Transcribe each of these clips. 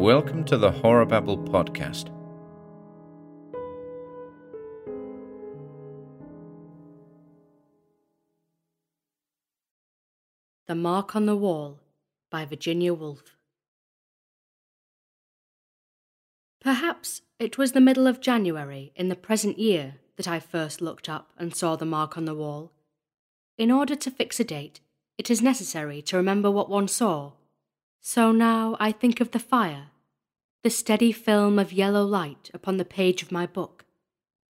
Welcome to the Horror Babble podcast. The Mark on the Wall by Virginia Woolf. Perhaps it was the middle of January in the present year that I first looked up and saw the mark on the wall. In order to fix a date, it is necessary to remember what one saw. So now I think of the fire, the steady film of yellow light upon the page of my book,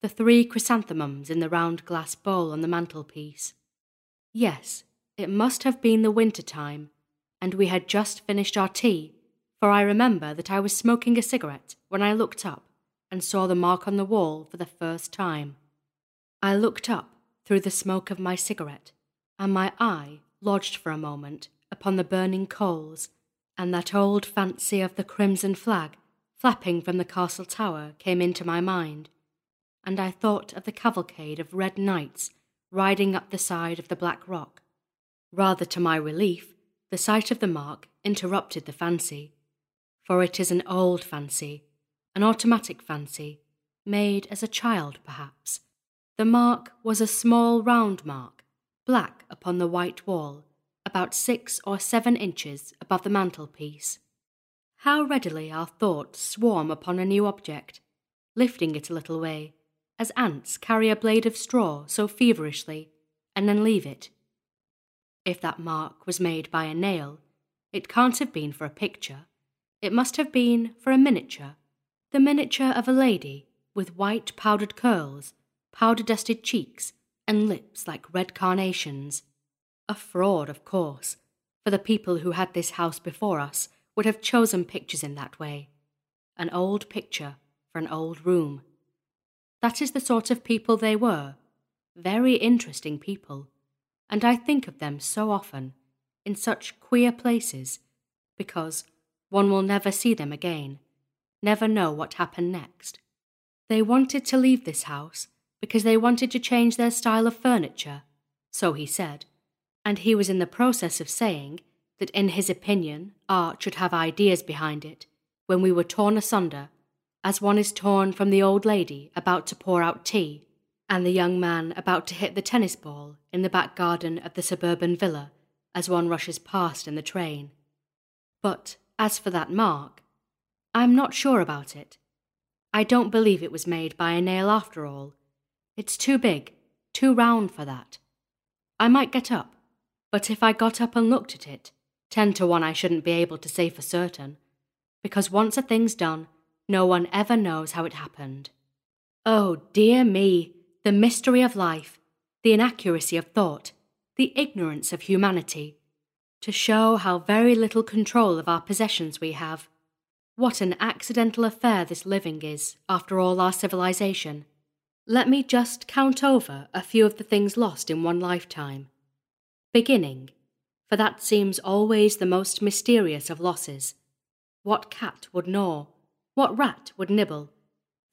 the three chrysanthemums in the round glass bowl on the mantelpiece. Yes, it must have been the winter time, and we had just finished our tea, for I remember that I was smoking a cigarette when I looked up and saw the mark on the wall for the first time. I looked up through the smoke of my cigarette, and my eye lodged for a moment upon the burning coals, and that old fancy of the crimson flag flapping from the castle tower came into my mind, and I thought of the cavalcade of red knights riding up the side of the black rock Rather to my relief, the sight of the mark interrupted the fancy, for it is an old fancy, an automatic fancy, made as a child perhaps. The mark was a small round mark, black upon the white wall, about six or seven inches above the mantelpiece. How readily our thoughts swarm upon a new object, lifting it a little way, as ants carry a blade of straw so feverishly, and then leave it if that mark was made by a nail, it can't have been for a picture. It must have been for a miniature. The miniature of a lady with white powdered curls, powder dusted cheeks, and lips like red carnations. A fraud, of course, for the people who had this house before us would have chosen pictures in that way. An old picture for an old room. That is the sort of people they were. Very interesting people and I think of them so often, in such queer places, because one will never see them again, never know what happened next. They wanted to leave this house because they wanted to change their style of furniture, so he said, and he was in the process of saying that in his opinion art should have ideas behind it when we were torn asunder, as one is torn from the old lady about to pour out tea and the young man about to hit the tennis ball in the back garden of the suburban villa as one rushes past in the train. But as for that mark, I'm not sure about it. I don't believe it was made by a nail after all. It's too big, too round for that. I might get up, but if I got up and looked at it, ten to one I shouldn't be able to say for certain, because once a thing's done, no one ever knows how it happened. Oh, dear me, the mystery of life, the inaccuracy of thought, the ignorance of humanity, to show how very little control of our possessions we have. What an accidental affair this living is, after all our civilization. Let me just count over a few of the things lost in one lifetime. Beginning, for that seems always the most mysterious of losses. What cat would gnaw? What rat would nibble?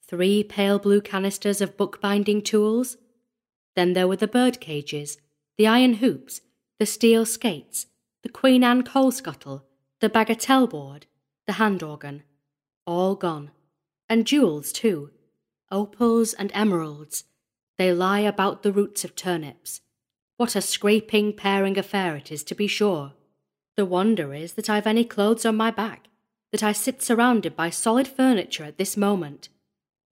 three pale blue canisters of bookbinding tools. Then there were the bird cages, the iron hoops, the steel skates, the Queen Anne coal scuttle, the bagatelle board, the hand organ. All gone. And jewels, too. Opals and emeralds. They lie about the roots of turnips. What a scraping, paring affair it is, to be sure. The wonder is that I've any clothes on my back, that I sit surrounded by solid furniture at this moment.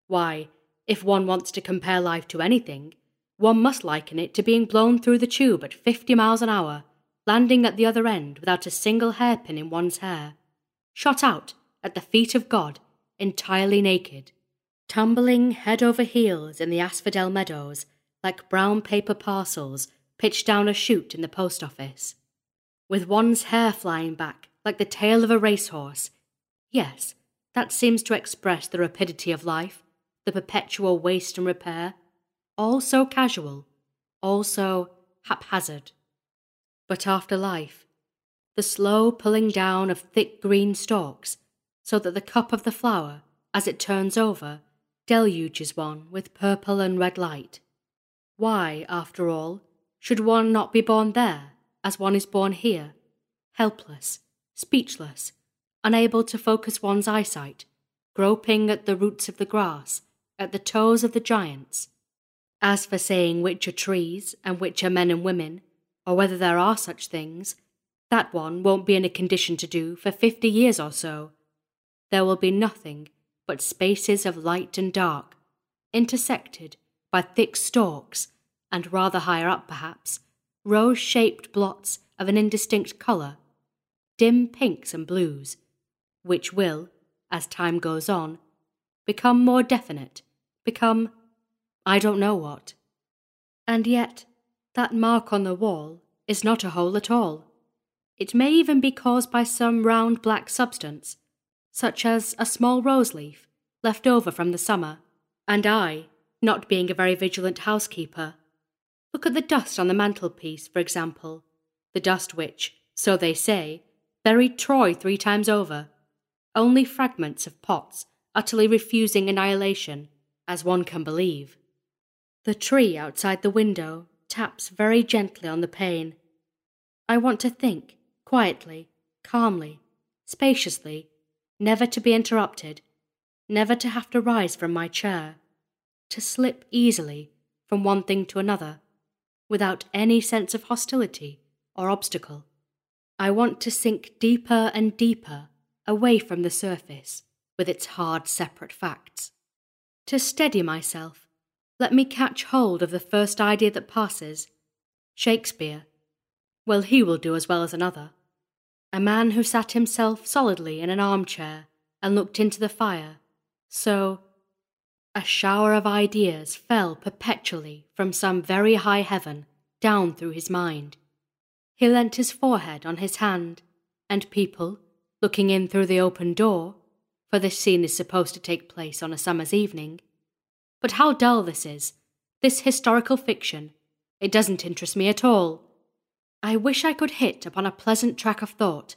Why, if one wants to compare life to anything, one must liken it to being blown through the tube at 50 miles an hour, landing at the other end without a single hairpin in one's hair, shot out at the feet of God, entirely naked, tumbling head over heels in the asphodel meadows like brown paper parcels pitched down a chute in the post office, with one's hair flying back like the tail of a racehorse. Yes, that seems to express the rapidity of life the perpetual waste and repair, all so casual, all so haphazard. But after life, the slow pulling down of thick green stalks, so that the cup of the flower, as it turns over, deluges one with purple and red light. Why, after all, should one not be born there, as one is born here, helpless, speechless, unable to focus one's eyesight, groping at the roots of the grass, at the toes of the giants. As for saying which are trees and which are men and women, or whether there are such things, that one won't be in a condition to do for fifty years or so. There will be nothing but spaces of light and dark, intersected by thick stalks, and rather higher up perhaps, rose shaped blots of an indistinct colour, dim pinks and blues, which will, as time goes on, become more definite, become I don't know what. And yet, that mark on the wall is not a hole at all. It may even be caused by some round black substance, such as a small rose leaf left over from the summer, and I, not being a very vigilant housekeeper, look at the dust on the mantelpiece, for example, the dust which, so they say, buried Troy three times over, only fragments of pots utterly refusing annihilation, as one can believe. The tree outside the window taps very gently on the pane. I want to think, quietly, calmly, spaciously, never to be interrupted, never to have to rise from my chair, to slip easily from one thing to another, without any sense of hostility or obstacle. I want to sink deeper and deeper away from the surface with its hard separate facts. To steady myself let me catch hold of the first idea that passes. Shakespeare. Well, he will do as well as another. A man who sat himself solidly in an armchair and looked into the fire. So, a shower of ideas fell perpetually from some very high heaven down through his mind. He leant his forehead on his hand, and people, looking in through the open door, for this scene is supposed to take place on a summer's evening, but how dull this is, this historical fiction. It doesn't interest me at all. I wish I could hit upon a pleasant track of thought,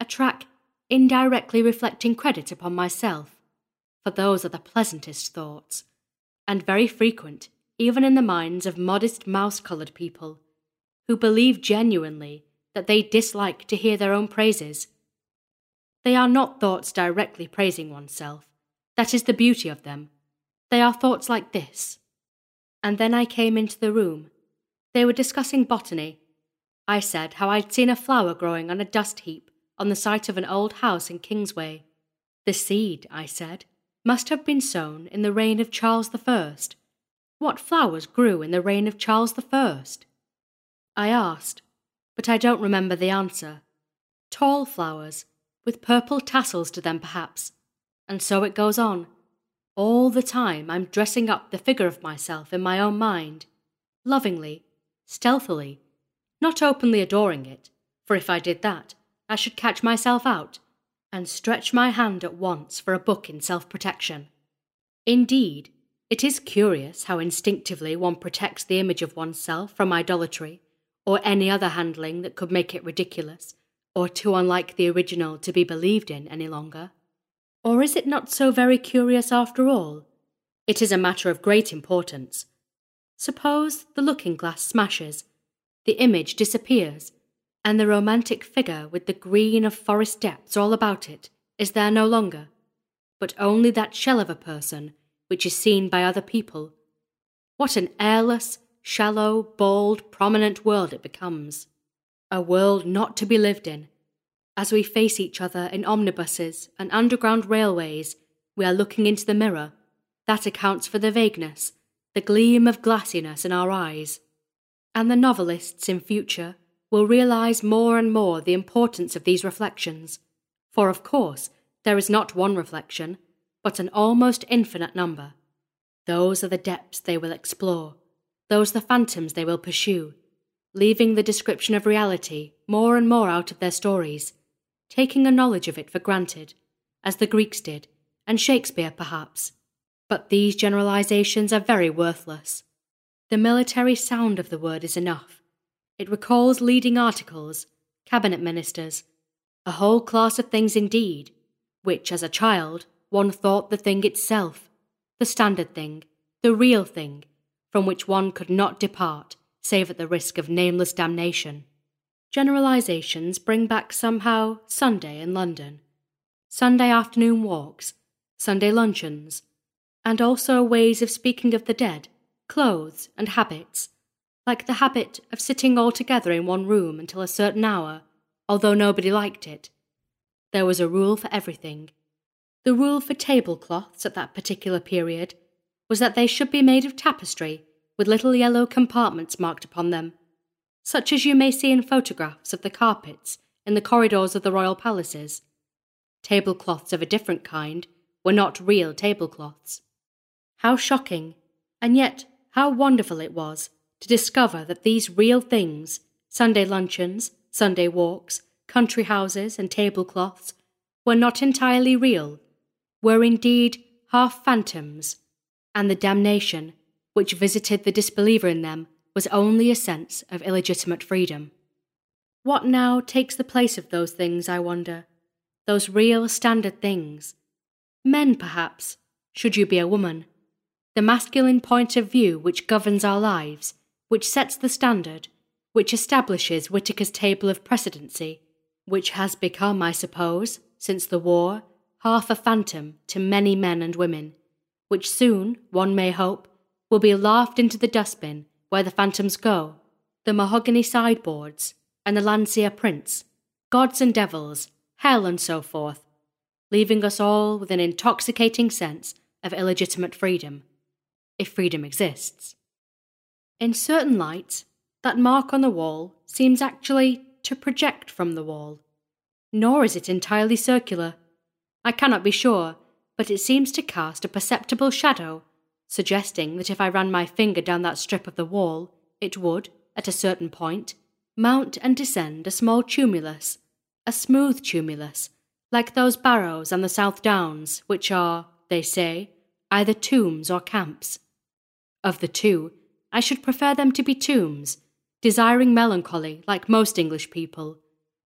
a track indirectly reflecting credit upon myself, for those are the pleasantest thoughts, and very frequent even in the minds of modest mouse coloured people, who believe genuinely that they dislike to hear their own praises. They are not thoughts directly praising oneself, that is the beauty of them they are thoughts like this. And then I came into the room. They were discussing botany. I said how I'd seen a flower growing on a dust heap on the site of an old house in Kingsway. The seed, I said, must have been sown in the reign of Charles the First. What flowers grew in the reign of Charles the First? I asked, but I don't remember the answer. Tall flowers, with purple tassels to them, perhaps. And so it goes on. All the time I'm dressing up the figure of myself in my own mind, lovingly, stealthily, not openly adoring it, for if I did that, I should catch myself out and stretch my hand at once for a book in self protection. Indeed, it is curious how instinctively one protects the image of oneself from idolatry or any other handling that could make it ridiculous or too unlike the original to be believed in any longer. Or is it not so very curious after all? It is a matter of great importance. Suppose the looking glass smashes, the image disappears, and the romantic figure with the green of forest depths all about it is there no longer, but only that shell of a person which is seen by other people. What an airless, shallow, bald, prominent world it becomes. A world not to be lived in, as we face each other in omnibuses and underground railways, we are looking into the mirror. That accounts for the vagueness, the gleam of glassiness in our eyes. And the novelists in future will realize more and more the importance of these reflections. For, of course, there is not one reflection, but an almost infinite number. Those are the depths they will explore, those the phantoms they will pursue, leaving the description of reality more and more out of their stories taking a knowledge of it for granted, as the Greeks did, and Shakespeare perhaps. But these generalizations are very worthless. The military sound of the word is enough. It recalls leading articles, cabinet ministers, a whole class of things indeed, which as a child one thought the thing itself, the standard thing, the real thing, from which one could not depart save at the risk of nameless damnation. Generalizations bring back somehow Sunday in London, Sunday afternoon walks, Sunday luncheons, and also ways of speaking of the dead, clothes, and habits, like the habit of sitting all together in one room until a certain hour, although nobody liked it. There was a rule for everything. The rule for tablecloths at that particular period was that they should be made of tapestry with little yellow compartments marked upon them, such as you may see in photographs of the carpets in the corridors of the royal palaces. Tablecloths of a different kind were not real tablecloths. How shocking, and yet how wonderful it was to discover that these real things Sunday luncheons, Sunday walks, country houses, and tablecloths were not entirely real, were indeed half phantoms, and the damnation which visited the disbeliever in them was only a sense of illegitimate freedom. What now takes the place of those things, I wonder? Those real standard things? Men, perhaps, should you be a woman. The masculine point of view which governs our lives, which sets the standard, which establishes Whitaker's table of precedency, which has become, I suppose, since the war, half a phantom to many men and women, which soon, one may hope, will be laughed into the dustbin where the phantoms go, the mahogany sideboards, and the Landseer prints, gods and devils, hell, and so forth, leaving us all with an intoxicating sense of illegitimate freedom, if freedom exists. In certain lights, that mark on the wall seems actually to project from the wall. Nor is it entirely circular. I cannot be sure, but it seems to cast a perceptible shadow suggesting that if I ran my finger down that strip of the wall, it would, at a certain point, mount and descend a small tumulus, a smooth tumulus, like those barrows on the South Downs, which are, they say, either tombs or camps. Of the two, I should prefer them to be tombs, desiring melancholy like most English people,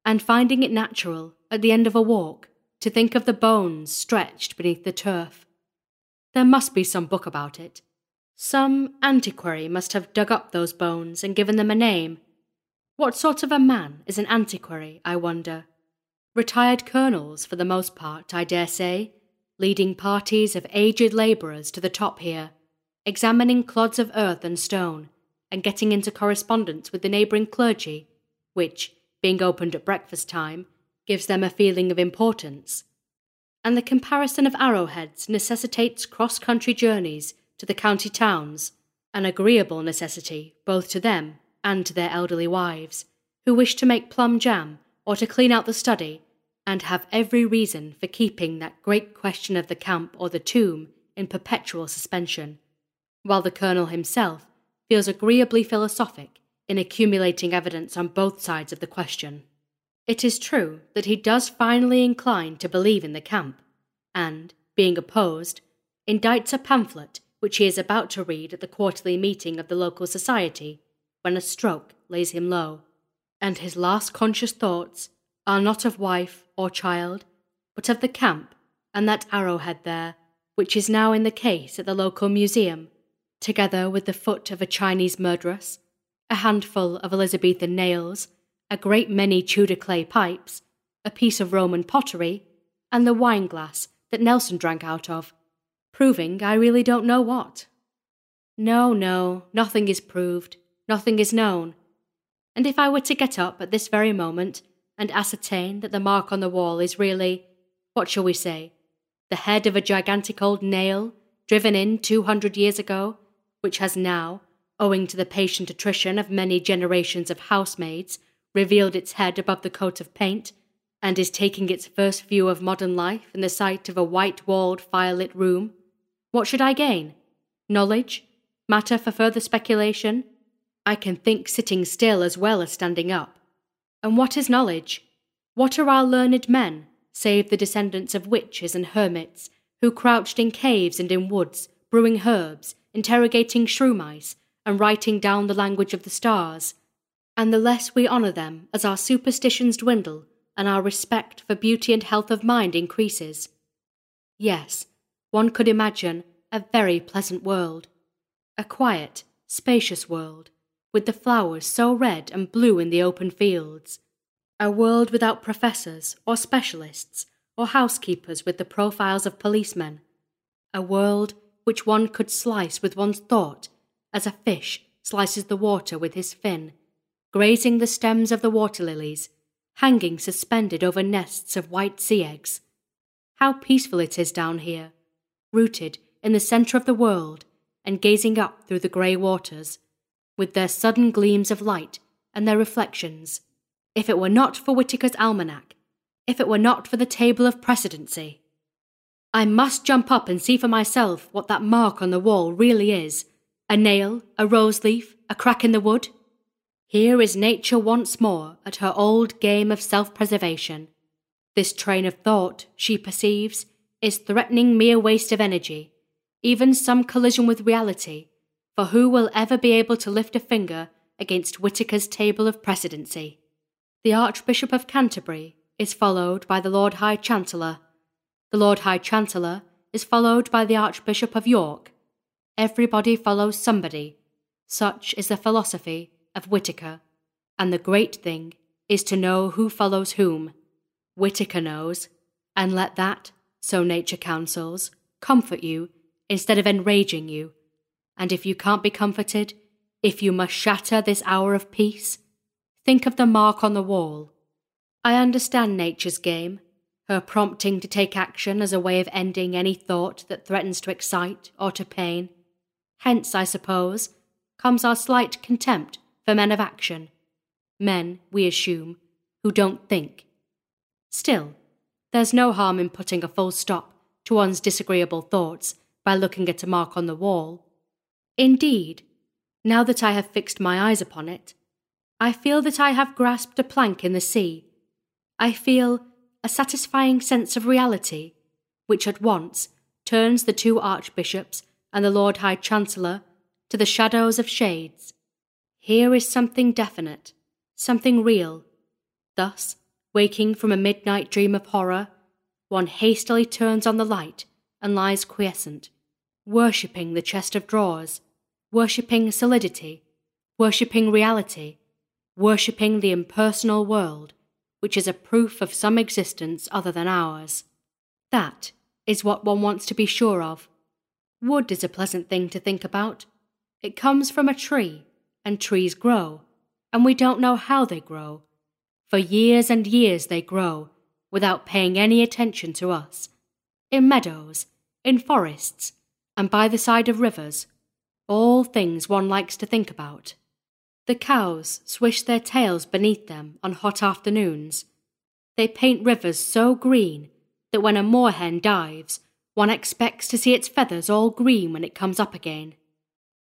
and finding it natural, at the end of a walk, to think of the bones stretched beneath the turf. There must be some book about it. Some antiquary must have dug up those bones and given them a name. What sort of a man is an antiquary, I wonder? Retired colonels, for the most part, I dare say, leading parties of aged labourers to the top here, examining clods of earth and stone, and getting into correspondence with the neighbouring clergy, which, being opened at breakfast time, gives them a feeling of importance. And the comparison of arrowheads necessitates cross country journeys to the county towns, an agreeable necessity both to them and to their elderly wives, who wish to make plum jam or to clean out the study, and have every reason for keeping that great question of the camp or the tomb in perpetual suspension, while the colonel himself feels agreeably philosophic in accumulating evidence on both sides of the question. It is true that he does finally incline to believe in the camp, and, being opposed, indicts a pamphlet which he is about to read at the quarterly meeting of the local society, when a stroke lays him low, and his last conscious thoughts are not of wife or child, but of the camp and that arrowhead there, which is now in the case at the local museum, together with the foot of a Chinese murderess, a handful of Elizabethan nails, a great many Tudor clay pipes, a piece of Roman pottery, and the wine glass that Nelson drank out of, proving I really don't know what. No, no, nothing is proved, nothing is known. And if I were to get up at this very moment and ascertain that the mark on the wall is really, what shall we say, the head of a gigantic old nail driven in two hundred years ago, which has now, owing to the patient attrition of many generations of housemaids, revealed its head above the coat of paint, and is taking its first view of modern life in the sight of a white walled, firelit room, what should I gain? Knowledge? Matter for further speculation? I can think sitting still as well as standing up. And what is knowledge? What are our learned men, save the descendants of witches and hermits, who crouched in caves and in woods, brewing herbs, interrogating shrew mice, and writing down the language of the stars, and the less we honour them as our superstitions dwindle and our respect for beauty and health of mind increases. Yes, one could imagine a very pleasant world, a quiet, spacious world, with the flowers so red and blue in the open fields, a world without professors or specialists or housekeepers with the profiles of policemen. A world which one could slice with one's thought as a fish slices the water with his fin, grazing the stems of the water lilies, hanging suspended over nests of white sea eggs. How peaceful it is down here, rooted in the centre of the world and gazing up through the grey waters, with their sudden gleams of light and their reflections. If it were not for Whitaker's almanac, if it were not for the table of precedency. I must jump up and see for myself what that mark on the wall really is a nail, a rose leaf, a crack in the wood. Here is nature once more at her old game of self preservation. This train of thought, she perceives, is threatening mere waste of energy, even some collision with reality, for who will ever be able to lift a finger against Whitaker's table of precedency? The Archbishop of Canterbury is followed by the Lord High Chancellor. The Lord High Chancellor is followed by the Archbishop of York. Everybody follows somebody. Such is the philosophy of Whitaker. And the great thing is to know who follows whom. Whitaker knows, and let that, so nature counsels, comfort you instead of enraging you. And if you can't be comforted, if you must shatter this hour of peace, think of the mark on the wall. I understand nature's game, her prompting to take action as a way of ending any thought that threatens to excite or to pain. Hence, I suppose, comes our slight contempt for men of action, men, we assume, who don't think. Still, there's no harm in putting a full stop to one's disagreeable thoughts by looking at a mark on the wall. Indeed, now that I have fixed my eyes upon it, I feel that I have grasped a plank in the sea. I feel a satisfying sense of reality, which at once turns the two archbishops and the Lord High Chancellor to the shadows of shades. Here is something definite, something real. Thus, waking from a midnight dream of horror, one hastily turns on the light and lies quiescent, worshipping the chest of drawers, worshipping solidity, worshipping reality, worshipping the impersonal world, which is a proof of some existence other than ours. That is what one wants to be sure of. Wood is a pleasant thing to think about. It comes from a tree, and trees grow, and we don't know how they grow. For years and years they grow, without paying any attention to us. In meadows, in forests, and by the side of rivers, all things one likes to think about. The cows swish their tails beneath them on hot afternoons. They paint rivers so green that when a moorhen dives, one expects to see its feathers all green when it comes up again.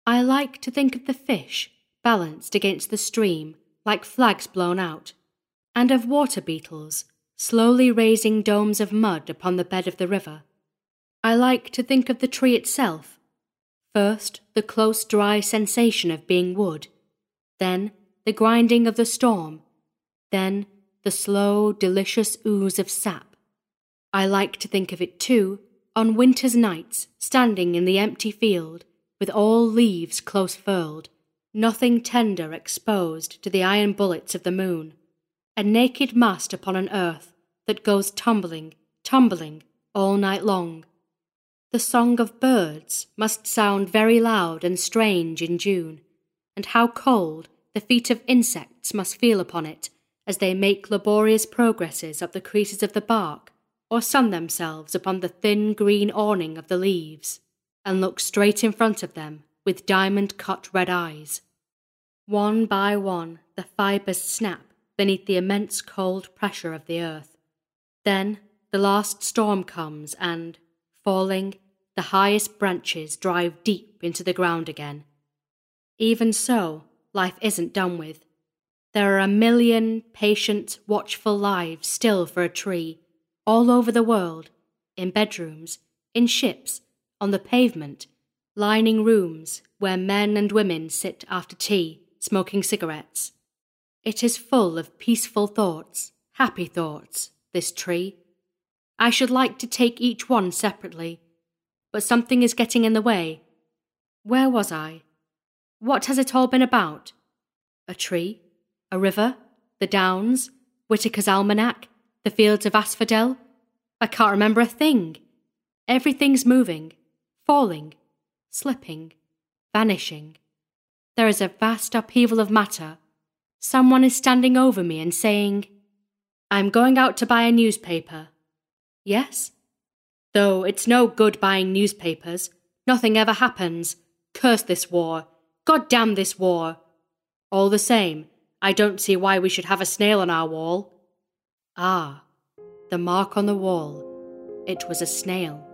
I like to think of the fish balanced against the stream like flags blown out, and of water beetles slowly raising domes of mud upon the bed of the river. I like to think of the tree itself. First, the close, dry sensation of being wood, then, the grinding of the storm, then, the slow, delicious ooze of sap. I like to think of it, too, on winter's nights, standing in the empty field, with all leaves close furled, nothing tender exposed to the iron bullets of the moon, a naked mast upon an earth that goes tumbling, tumbling all night long. The song of birds must sound very loud and strange in June, and how cold the feet of insects must feel upon it as they make laborious progresses up the creases of the bark, or sun themselves upon the thin green awning of the leaves, and look straight in front of them with diamond cut red eyes. One by one, the fibres snap beneath the immense cold pressure of the earth. Then the last storm comes, and, falling, the highest branches drive deep into the ground again. Even so, life isn't done with. There are a million patient, watchful lives still for a tree, all over the world, in bedrooms, in ships, on the pavement, lining rooms where men and women sit after tea, smoking cigarettes. It is full of peaceful thoughts, happy thoughts, this tree. I should like to take each one separately but something is getting in the way. Where was I? What has it all been about? A tree? A river? The downs? Whitaker's almanac? The fields of asphodel? I can't remember a thing. Everything's moving, falling, slipping, vanishing. There is a vast upheaval of matter. Someone is standing over me and saying, I'm going out to buy a newspaper. Yes? Though it's no good buying newspapers. Nothing ever happens. Curse this war. God damn this war. All the same, I don't see why we should have a snail on our wall. Ah, the mark on the wall. It was a snail.